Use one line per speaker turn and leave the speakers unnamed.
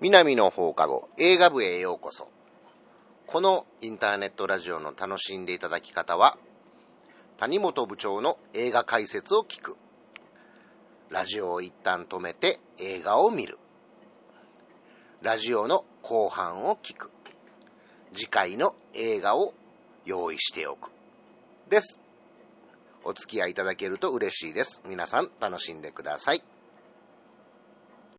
南の放課後映画部へようこそ。このインターネットラジオの楽しんでいただき方は、谷本部長の映画解説を聞く。ラジオを一旦止めて映画を見る。ラジオの後半を聞く。次回の映画を用意しておく。です。お付き合いいただけると嬉しいです。皆さん楽しんでください。